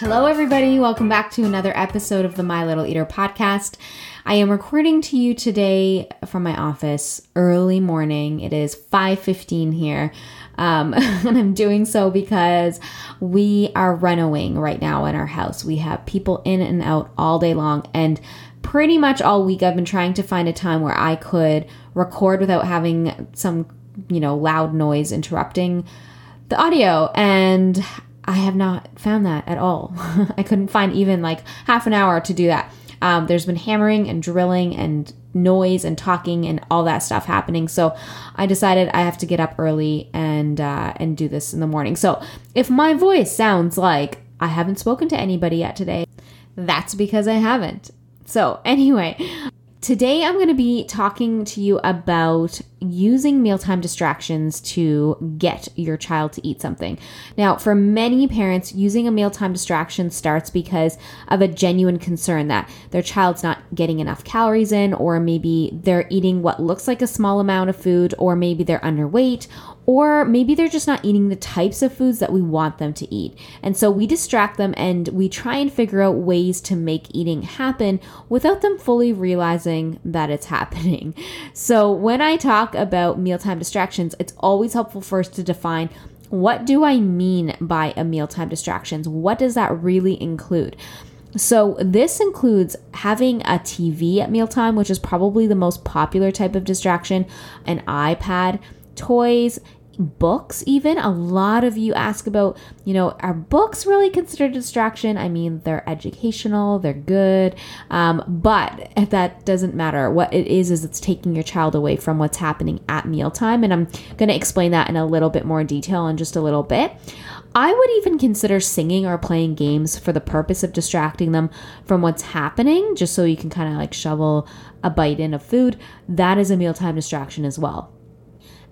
Hello, everybody. Welcome back to another episode of the My Little Eater podcast. I am recording to you today from my office early morning. It is 5:15 here. Um, and I'm doing so because we are renovating right now in our house. We have people in and out all day long and pretty much all week I've been trying to find a time where I could record without having some, you know, loud noise interrupting the audio and I have not found that at all. I couldn't find even like half an hour to do that. Um, there's been hammering and drilling and noise and talking and all that stuff happening. So I decided I have to get up early and uh, and do this in the morning. So if my voice sounds like I haven't spoken to anybody yet today, that's because I haven't. So anyway, Today, I'm going to be talking to you about using mealtime distractions to get your child to eat something. Now, for many parents, using a mealtime distraction starts because of a genuine concern that their child's not getting enough calories in, or maybe they're eating what looks like a small amount of food, or maybe they're underweight, or maybe they're just not eating the types of foods that we want them to eat. And so we distract them and we try and figure out ways to make eating happen without them fully realizing that it's happening. So when I talk about mealtime distractions, it's always helpful first to define what do I mean by a mealtime distractions? What does that really include? So, this includes having a TV at mealtime, which is probably the most popular type of distraction, an iPad, toys, books even a lot of you ask about you know are books really considered distraction i mean they're educational they're good um, but that doesn't matter what it is is it's taking your child away from what's happening at mealtime and i'm going to explain that in a little bit more detail in just a little bit I would even consider singing or playing games for the purpose of distracting them from what's happening, just so you can kind of like shovel a bite in of food. That is a mealtime distraction as well.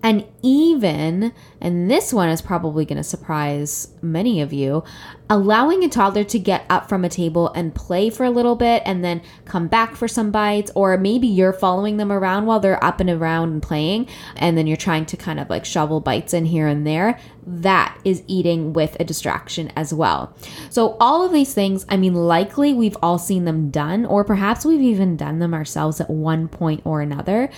And even, and this one is probably going to surprise many of you, allowing a toddler to get up from a table and play for a little bit and then come back for some bites, or maybe you're following them around while they're up and around and playing, and then you're trying to kind of like shovel bites in here and there. That is eating with a distraction as well. So, all of these things, I mean, likely we've all seen them done, or perhaps we've even done them ourselves at one point or another.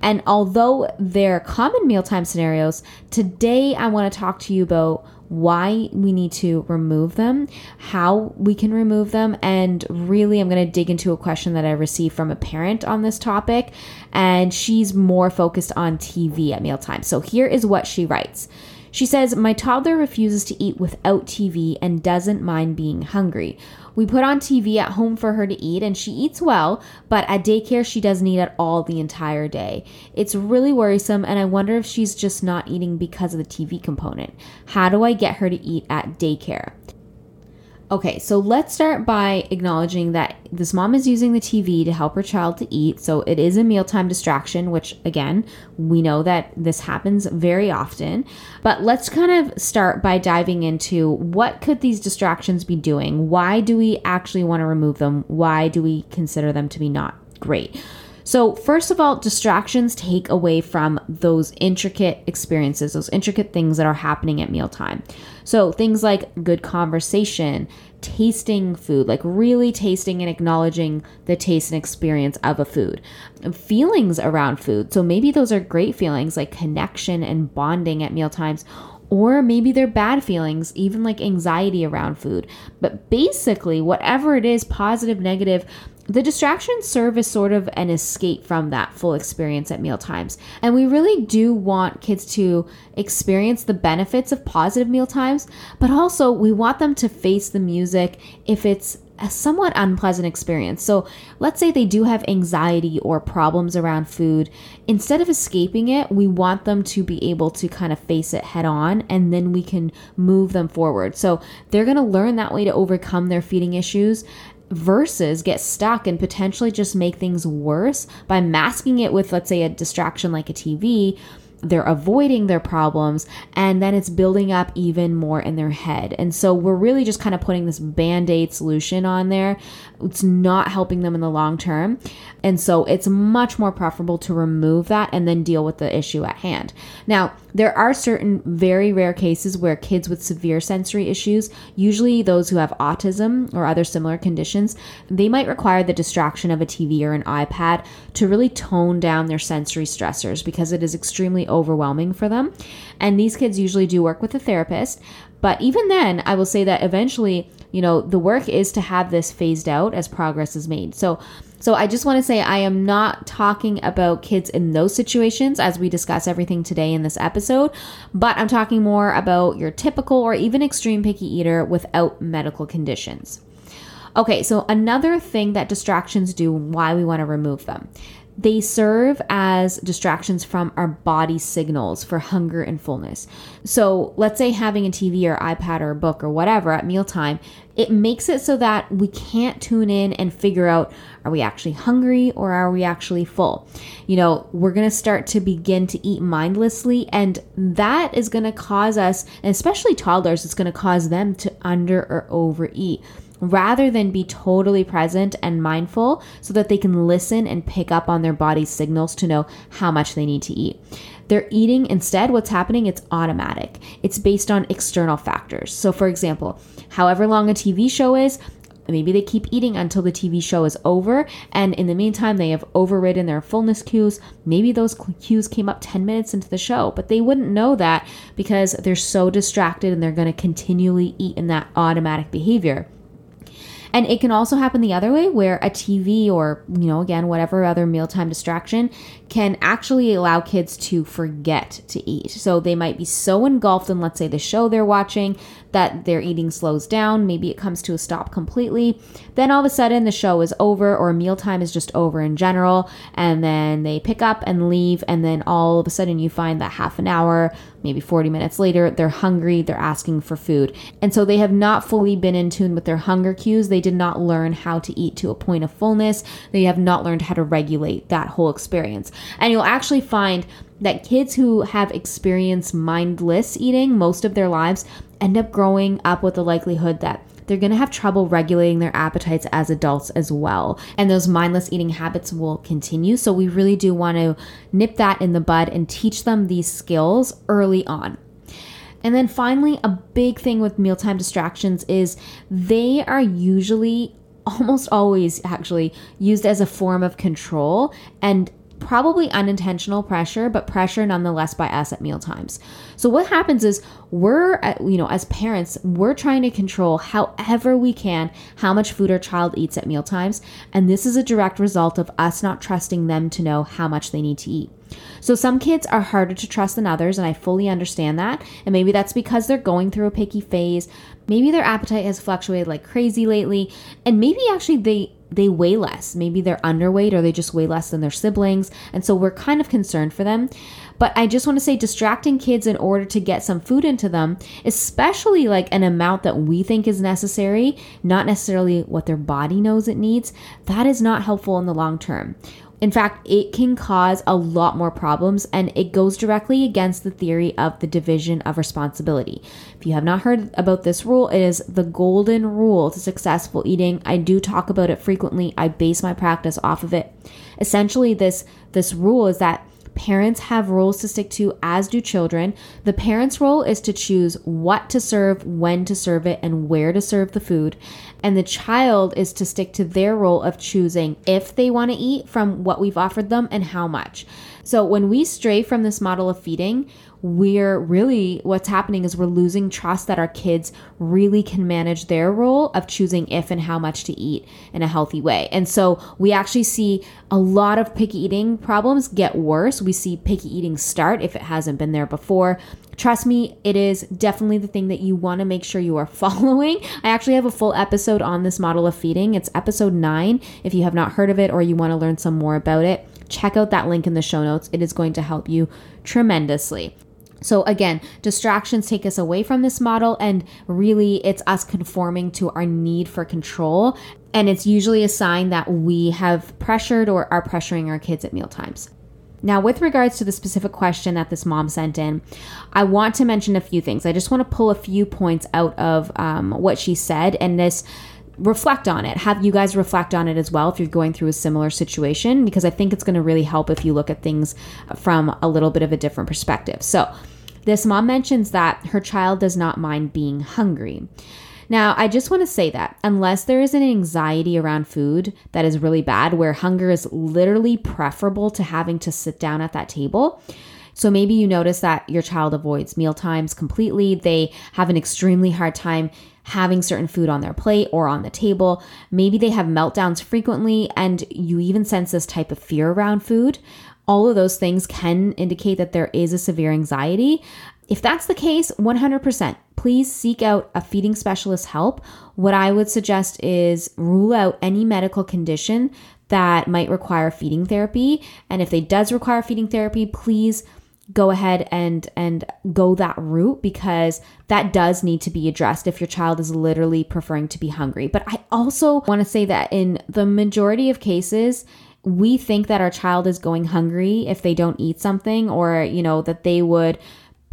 And although they're common mealtime scenarios, today I want to talk to you about why we need to remove them, how we can remove them, and really I'm going to dig into a question that I received from a parent on this topic, and she's more focused on TV at mealtime. So here is what she writes. She says, My toddler refuses to eat without TV and doesn't mind being hungry. We put on TV at home for her to eat, and she eats well, but at daycare, she doesn't eat at all the entire day. It's really worrisome, and I wonder if she's just not eating because of the TV component. How do I get her to eat at daycare? Okay, so let's start by acknowledging that this mom is using the TV to help her child to eat. So it is a mealtime distraction, which again, we know that this happens very often. But let's kind of start by diving into what could these distractions be doing? Why do we actually want to remove them? Why do we consider them to be not great? So, first of all, distractions take away from those intricate experiences, those intricate things that are happening at mealtime. So, things like good conversation, tasting food, like really tasting and acknowledging the taste and experience of a food, feelings around food. So, maybe those are great feelings like connection and bonding at mealtimes or maybe they're bad feelings, even like anxiety around food. But basically, whatever it is, positive, negative, the distractions serve as sort of an escape from that full experience at meal times. And we really do want kids to experience the benefits of positive meal times, but also we want them to face the music if it's a somewhat unpleasant experience. So, let's say they do have anxiety or problems around food. Instead of escaping it, we want them to be able to kind of face it head on and then we can move them forward. So, they're going to learn that way to overcome their feeding issues versus get stuck and potentially just make things worse by masking it with, let's say, a distraction like a TV they're avoiding their problems and then it's building up even more in their head. And so we're really just kind of putting this band aid solution on there. It's not helping them in the long term. And so it's much more preferable to remove that and then deal with the issue at hand. Now, there are certain very rare cases where kids with severe sensory issues, usually those who have autism or other similar conditions, they might require the distraction of a TV or an iPad to really tone down their sensory stressors because it is extremely overwhelming for them. And these kids usually do work with a therapist. But even then, I will say that eventually, you know, the work is to have this phased out as progress is made. So, so I just want to say I am not talking about kids in those situations as we discuss everything today in this episode, but I'm talking more about your typical or even extreme picky eater without medical conditions. Okay, so another thing that distractions do, why we want to remove them. They serve as distractions from our body signals for hunger and fullness. So, let's say having a TV or iPad or a book or whatever at mealtime, it makes it so that we can't tune in and figure out are we actually hungry or are we actually full? You know, we're going to start to begin to eat mindlessly, and that is going to cause us, and especially toddlers, it's going to cause them to under or overeat rather than be totally present and mindful so that they can listen and pick up on their body's signals to know how much they need to eat. They're eating instead, what's happening, it's automatic. It's based on external factors. So, for example, however long a TV show is, Maybe they keep eating until the TV show is over, and in the meantime, they have overridden their fullness cues. Maybe those cues came up 10 minutes into the show, but they wouldn't know that because they're so distracted and they're going to continually eat in that automatic behavior. And it can also happen the other way where a TV or, you know, again, whatever other mealtime distraction can actually allow kids to forget to eat. So they might be so engulfed in, let's say, the show they're watching that their eating slows down. Maybe it comes to a stop completely. Then all of a sudden the show is over or mealtime is just over in general. And then they pick up and leave. And then all of a sudden you find that half an hour, maybe 40 minutes later, they're hungry, they're asking for food. And so they have not fully been in tune with their hunger cues. They did not learn how to eat to a point of fullness. They have not learned how to regulate that whole experience. And you'll actually find that kids who have experienced mindless eating most of their lives end up growing up with the likelihood that they're going to have trouble regulating their appetites as adults as well. And those mindless eating habits will continue. So we really do want to nip that in the bud and teach them these skills early on. And then finally, a big thing with mealtime distractions is they are usually almost always actually used as a form of control and probably unintentional pressure, but pressure nonetheless by us at meal times. So what happens is we're, uh, you know, as parents, we're trying to control however we can how much food our child eats at meal times, and this is a direct result of us not trusting them to know how much they need to eat. So some kids are harder to trust than others, and I fully understand that. And maybe that's because they're going through a picky phase. Maybe their appetite has fluctuated like crazy lately, and maybe actually they they weigh less. Maybe they're underweight or they just weigh less than their siblings. And so we're kind of concerned for them. But I just want to say distracting kids in order to get some food into them, especially like an amount that we think is necessary, not necessarily what their body knows it needs, that is not helpful in the long term. In fact, it can cause a lot more problems and it goes directly against the theory of the division of responsibility. If you have not heard about this rule, it is the golden rule to successful eating. I do talk about it frequently. I base my practice off of it. Essentially, this this rule is that Parents have rules to stick to, as do children. The parent's role is to choose what to serve, when to serve it, and where to serve the food. And the child is to stick to their role of choosing if they want to eat from what we've offered them and how much. So when we stray from this model of feeding, we're really what's happening is we're losing trust that our kids really can manage their role of choosing if and how much to eat in a healthy way. And so we actually see a lot of picky eating problems get worse. We see picky eating start if it hasn't been there before. Trust me, it is definitely the thing that you want to make sure you are following. I actually have a full episode on this model of feeding. It's episode nine. If you have not heard of it or you want to learn some more about it, check out that link in the show notes. It is going to help you tremendously. So, again, distractions take us away from this model, and really it's us conforming to our need for control. And it's usually a sign that we have pressured or are pressuring our kids at meal times. Now, with regards to the specific question that this mom sent in, I want to mention a few things. I just want to pull a few points out of um, what she said and this reflect on it. Have you guys reflect on it as well if you're going through a similar situation, because I think it's going to really help if you look at things from a little bit of a different perspective. So, this mom mentions that her child does not mind being hungry. Now, I just want to say that unless there is an anxiety around food that is really bad, where hunger is literally preferable to having to sit down at that table. So maybe you notice that your child avoids meal times completely. They have an extremely hard time having certain food on their plate or on the table. Maybe they have meltdowns frequently, and you even sense this type of fear around food. All of those things can indicate that there is a severe anxiety. If that's the case, 100%, please seek out a feeding specialist help. What I would suggest is rule out any medical condition that might require feeding therapy. And if they does require feeding therapy, please go ahead and and go that route because that does need to be addressed if your child is literally preferring to be hungry. But I also want to say that in the majority of cases, we think that our child is going hungry if they don't eat something or you know that they would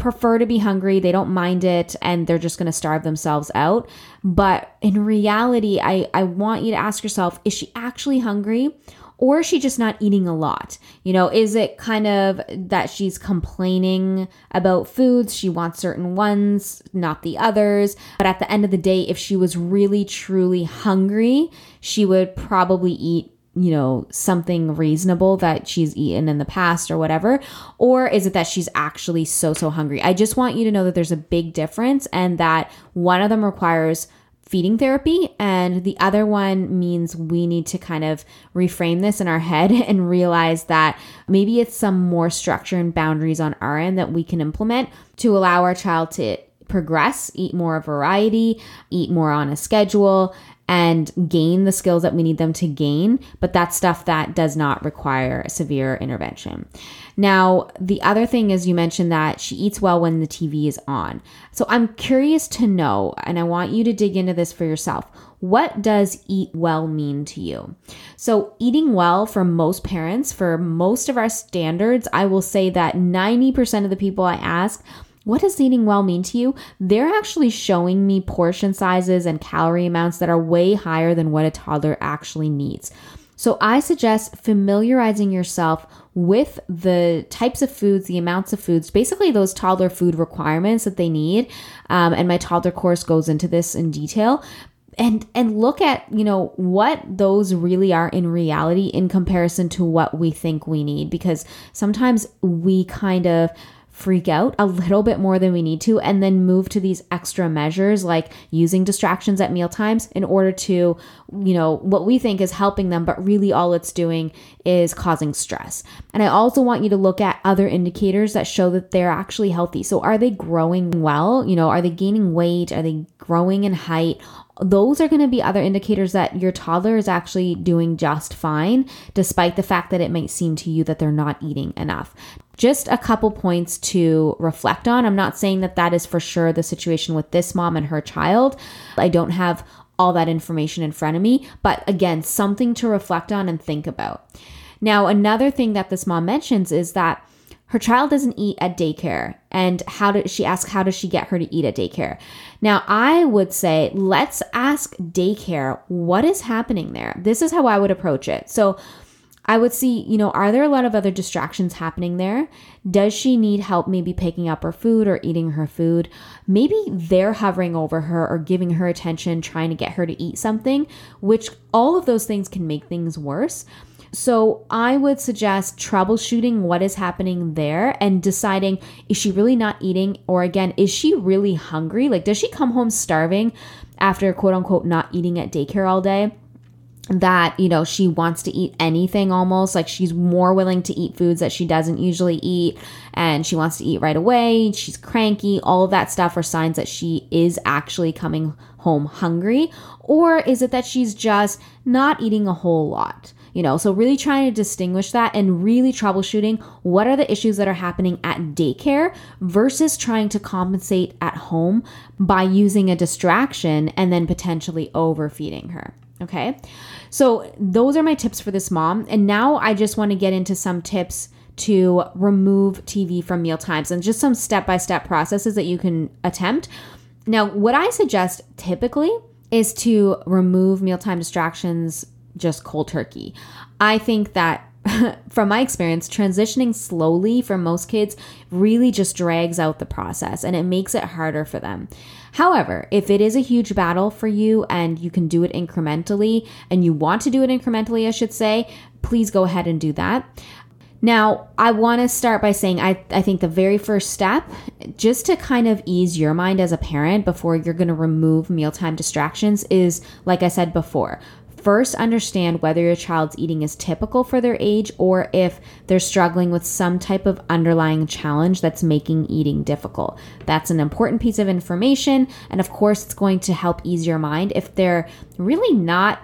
prefer to be hungry, they don't mind it, and they're just going to starve themselves out. But in reality, I, I want you to ask yourself is she actually hungry? Or is she just not eating a lot? You know, is it kind of that she's complaining about foods? She wants certain ones, not the others. But at the end of the day, if she was really, truly hungry, she would probably eat you know, something reasonable that she's eaten in the past or whatever? Or is it that she's actually so, so hungry? I just want you to know that there's a big difference and that one of them requires feeding therapy and the other one means we need to kind of reframe this in our head and realize that maybe it's some more structure and boundaries on our end that we can implement to allow our child to progress, eat more variety, eat more on a schedule, and gain the skills that we need them to gain, but that's stuff that does not require severe intervention. Now, the other thing is you mentioned that she eats well when the TV is on. So I'm curious to know, and I want you to dig into this for yourself. What does eat well mean to you? So, eating well for most parents, for most of our standards, I will say that 90% of the people I ask what does eating well mean to you? They're actually showing me portion sizes and calorie amounts that are way higher than what a toddler actually needs. So I suggest familiarizing yourself with the types of foods, the amounts of foods, basically those toddler food requirements that they need. Um, and my toddler course goes into this in detail. And and look at you know what those really are in reality in comparison to what we think we need because sometimes we kind of freak out a little bit more than we need to and then move to these extra measures like using distractions at meal times in order to you know what we think is helping them but really all it's doing is causing stress. And i also want you to look at other indicators that show that they're actually healthy. So are they growing well? You know are they gaining weight? Are they growing in height? Those are going to be other indicators that your toddler is actually doing just fine, despite the fact that it might seem to you that they're not eating enough. Just a couple points to reflect on. I'm not saying that that is for sure the situation with this mom and her child. I don't have all that information in front of me, but again, something to reflect on and think about. Now, another thing that this mom mentions is that her child doesn't eat at daycare and how does she ask how does she get her to eat at daycare now i would say let's ask daycare what is happening there this is how i would approach it so i would see you know are there a lot of other distractions happening there does she need help maybe picking up her food or eating her food maybe they're hovering over her or giving her attention trying to get her to eat something which all of those things can make things worse So I would suggest troubleshooting what is happening there and deciding is she really not eating? Or again, is she really hungry? Like, does she come home starving after quote unquote not eating at daycare all day? That you know she wants to eat anything almost. Like she's more willing to eat foods that she doesn't usually eat and she wants to eat right away she's cranky. All of that stuff are signs that she is actually coming home hungry. Or is it that she's just not eating a whole lot? You know so really trying to distinguish that and really troubleshooting what are the issues that are happening at daycare versus trying to compensate at home by using a distraction and then potentially overfeeding her okay so, those are my tips for this mom. And now I just want to get into some tips to remove TV from meal times and just some step by step processes that you can attempt. Now, what I suggest typically is to remove mealtime distractions just cold turkey. I think that from my experience, transitioning slowly for most kids really just drags out the process and it makes it harder for them. However, if it is a huge battle for you and you can do it incrementally and you want to do it incrementally, I should say, please go ahead and do that. Now, I want to start by saying I, I think the very first step, just to kind of ease your mind as a parent before you're going to remove mealtime distractions, is like I said before, First, understand whether your child's eating is typical for their age or if they're struggling with some type of underlying challenge that's making eating difficult. That's an important piece of information. And of course, it's going to help ease your mind if they're really not,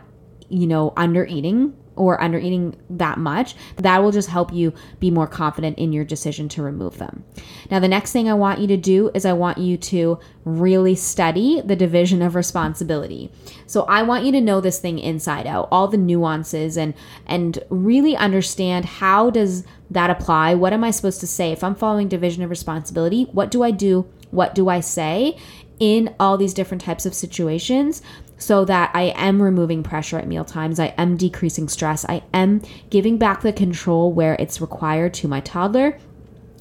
you know, under eating or under eating that much, that will just help you be more confident in your decision to remove them. Now, the next thing I want you to do is I want you to really study the division of responsibility. So I want you to know this thing inside out, all the nuances and and really understand how does that apply? What am I supposed to say if I'm following division of responsibility? What do I do? What do I say in all these different types of situations? So that I am removing pressure at meal times. I am decreasing stress. I am giving back the control where it's required to my toddler.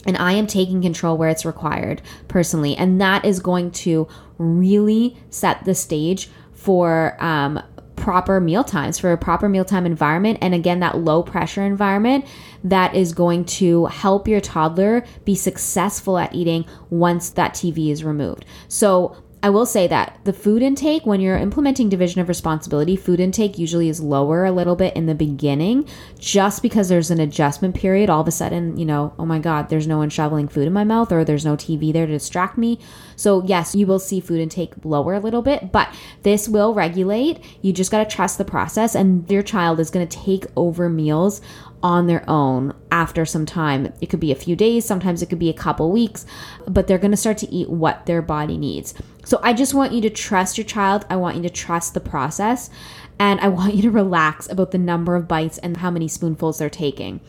And I am taking control where it's required personally. And that is going to really set the stage for um, proper meal times, for a proper mealtime environment. And again, that low pressure environment that is going to help your toddler be successful at eating once that TV is removed. So, I will say that the food intake, when you're implementing division of responsibility, food intake usually is lower a little bit in the beginning just because there's an adjustment period. All of a sudden, you know, oh my God, there's no one shoveling food in my mouth or there's no TV there to distract me. So, yes, you will see food intake lower a little bit, but this will regulate. You just got to trust the process, and your child is going to take over meals on their own after some time. It could be a few days, sometimes it could be a couple weeks, but they're going to start to eat what their body needs. So I just want you to trust your child. I want you to trust the process. And I want you to relax about the number of bites and how many spoonfuls they're taking.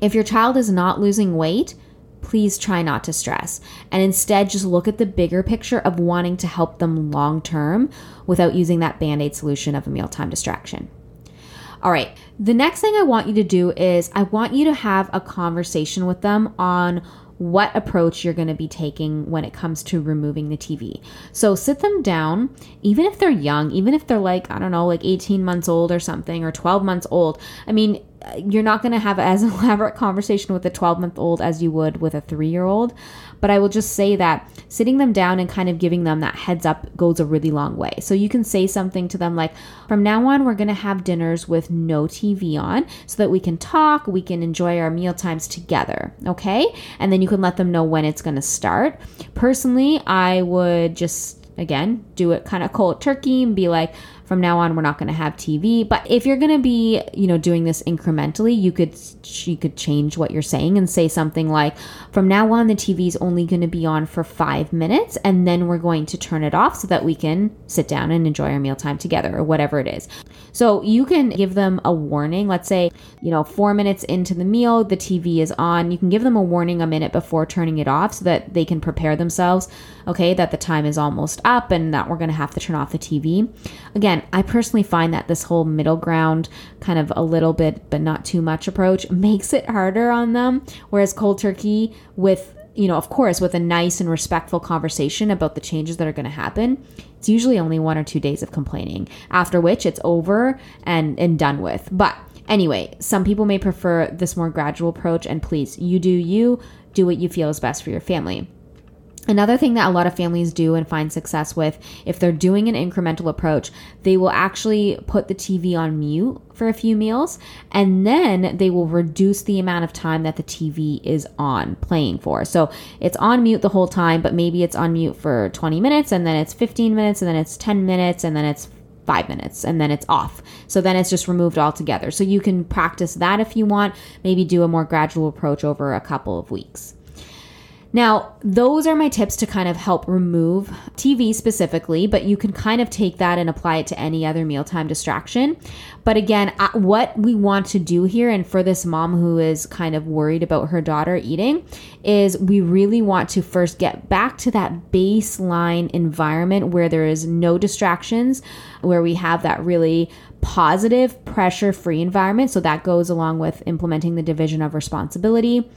If your child is not losing weight, please try not to stress and instead just look at the bigger picture of wanting to help them long term without using that band aid solution of a mealtime distraction. All right. The next thing I want you to do is I want you to have a conversation with them on what approach you're going to be taking when it comes to removing the TV. So sit them down, even if they're young, even if they're like, I don't know, like 18 months old or something, or 12 months old. I mean, you're not going to have as elaborate conversation with a 12 month old as you would with a three year old. But I will just say that sitting them down and kind of giving them that heads up goes a really long way. So you can say something to them like, from now on, we're going to have dinners with no TV on so that we can talk, we can enjoy our meal times together. Okay. And then you can let them know when it's going to start. Personally, I would just, again, do it kind of cold turkey and be like, from now on we're not going to have TV. But if you're going to be, you know, doing this incrementally, you could you could change what you're saying and say something like from now on the TV is only going to be on for 5 minutes and then we're going to turn it off so that we can sit down and enjoy our mealtime together or whatever it is. So you can give them a warning. Let's say, you know, 4 minutes into the meal, the TV is on. You can give them a warning a minute before turning it off so that they can prepare themselves, okay, that the time is almost up and that we're going to have to turn off the TV. Again, again, I personally find that this whole middle ground, kind of a little bit but not too much approach, makes it harder on them. Whereas cold turkey, with you know, of course, with a nice and respectful conversation about the changes that are going to happen, it's usually only one or two days of complaining, after which it's over and, and done with. But Anyway, some people may prefer this more gradual approach, and please, you do you, do what you feel is best for your family. Another thing that a lot of families do and find success with, if they're doing an incremental approach, they will actually put the TV on mute for a few meals and then they will reduce the amount of time that the TV is on playing for. So it's on mute the whole time, but maybe it's on mute for 20 minutes and then it's 15 minutes and then it's 10 minutes and then it's five minutes and then it's off. So then it's just removed altogether. So you can practice that if you want, maybe do a more gradual approach over a couple of weeks. Now, those are my tips to kind of help remove TV specifically, but you can kind of take that and apply it to any other mealtime distraction. But again, what we want to do here, and for this mom who is kind of worried about her daughter eating, is we really want to first get back to that baseline environment where there is no distractions, where we have that really positive, pressure free environment. So that goes along with implementing the division of responsibility.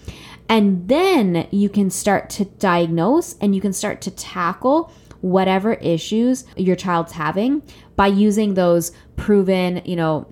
And then you can start to diagnose and you can start to tackle whatever issues your child's having by using those proven, you know,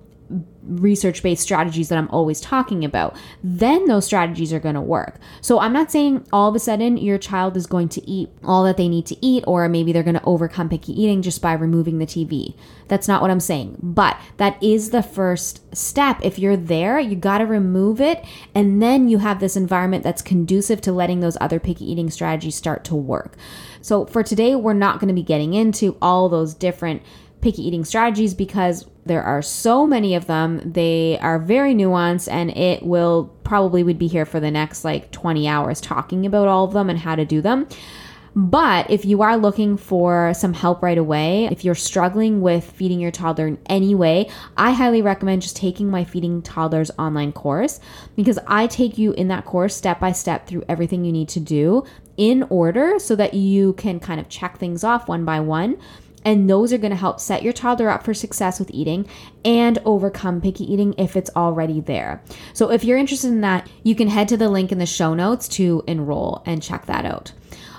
research based strategies that I'm always talking about, then those strategies are going to work. So I'm not saying all of a sudden your child is going to eat all that they need to eat, or maybe they're going to overcome picky eating just by removing the TV. That's not what I'm saying. But that is the first step. If you're there, you got to remove it. And then you have this environment that's conducive to letting those other picky eating strategies start to work. So for today, we're not going to be getting into all those different picky eating strategies because there are so many of them. They are very nuanced and it will probably would be here for the next like 20 hours talking about all of them and how to do them. But if you are looking for some help right away, if you're struggling with feeding your toddler in any way, I highly recommend just taking my Feeding Toddlers online course because I take you in that course step by step through everything you need to do in order so that you can kind of check things off one by one and those are going to help set your toddler up for success with eating and overcome picky eating if it's already there. So if you're interested in that, you can head to the link in the show notes to enroll and check that out.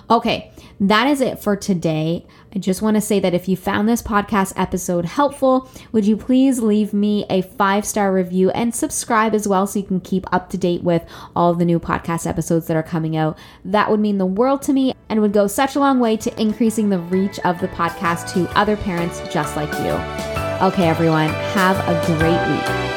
Okay, that is it for today. I just want to say that if you found this podcast episode helpful, would you please leave me a five star review and subscribe as well so you can keep up to date with all the new podcast episodes that are coming out? That would mean the world to me and would go such a long way to increasing the reach of the podcast to other parents just like you. Okay, everyone, have a great week.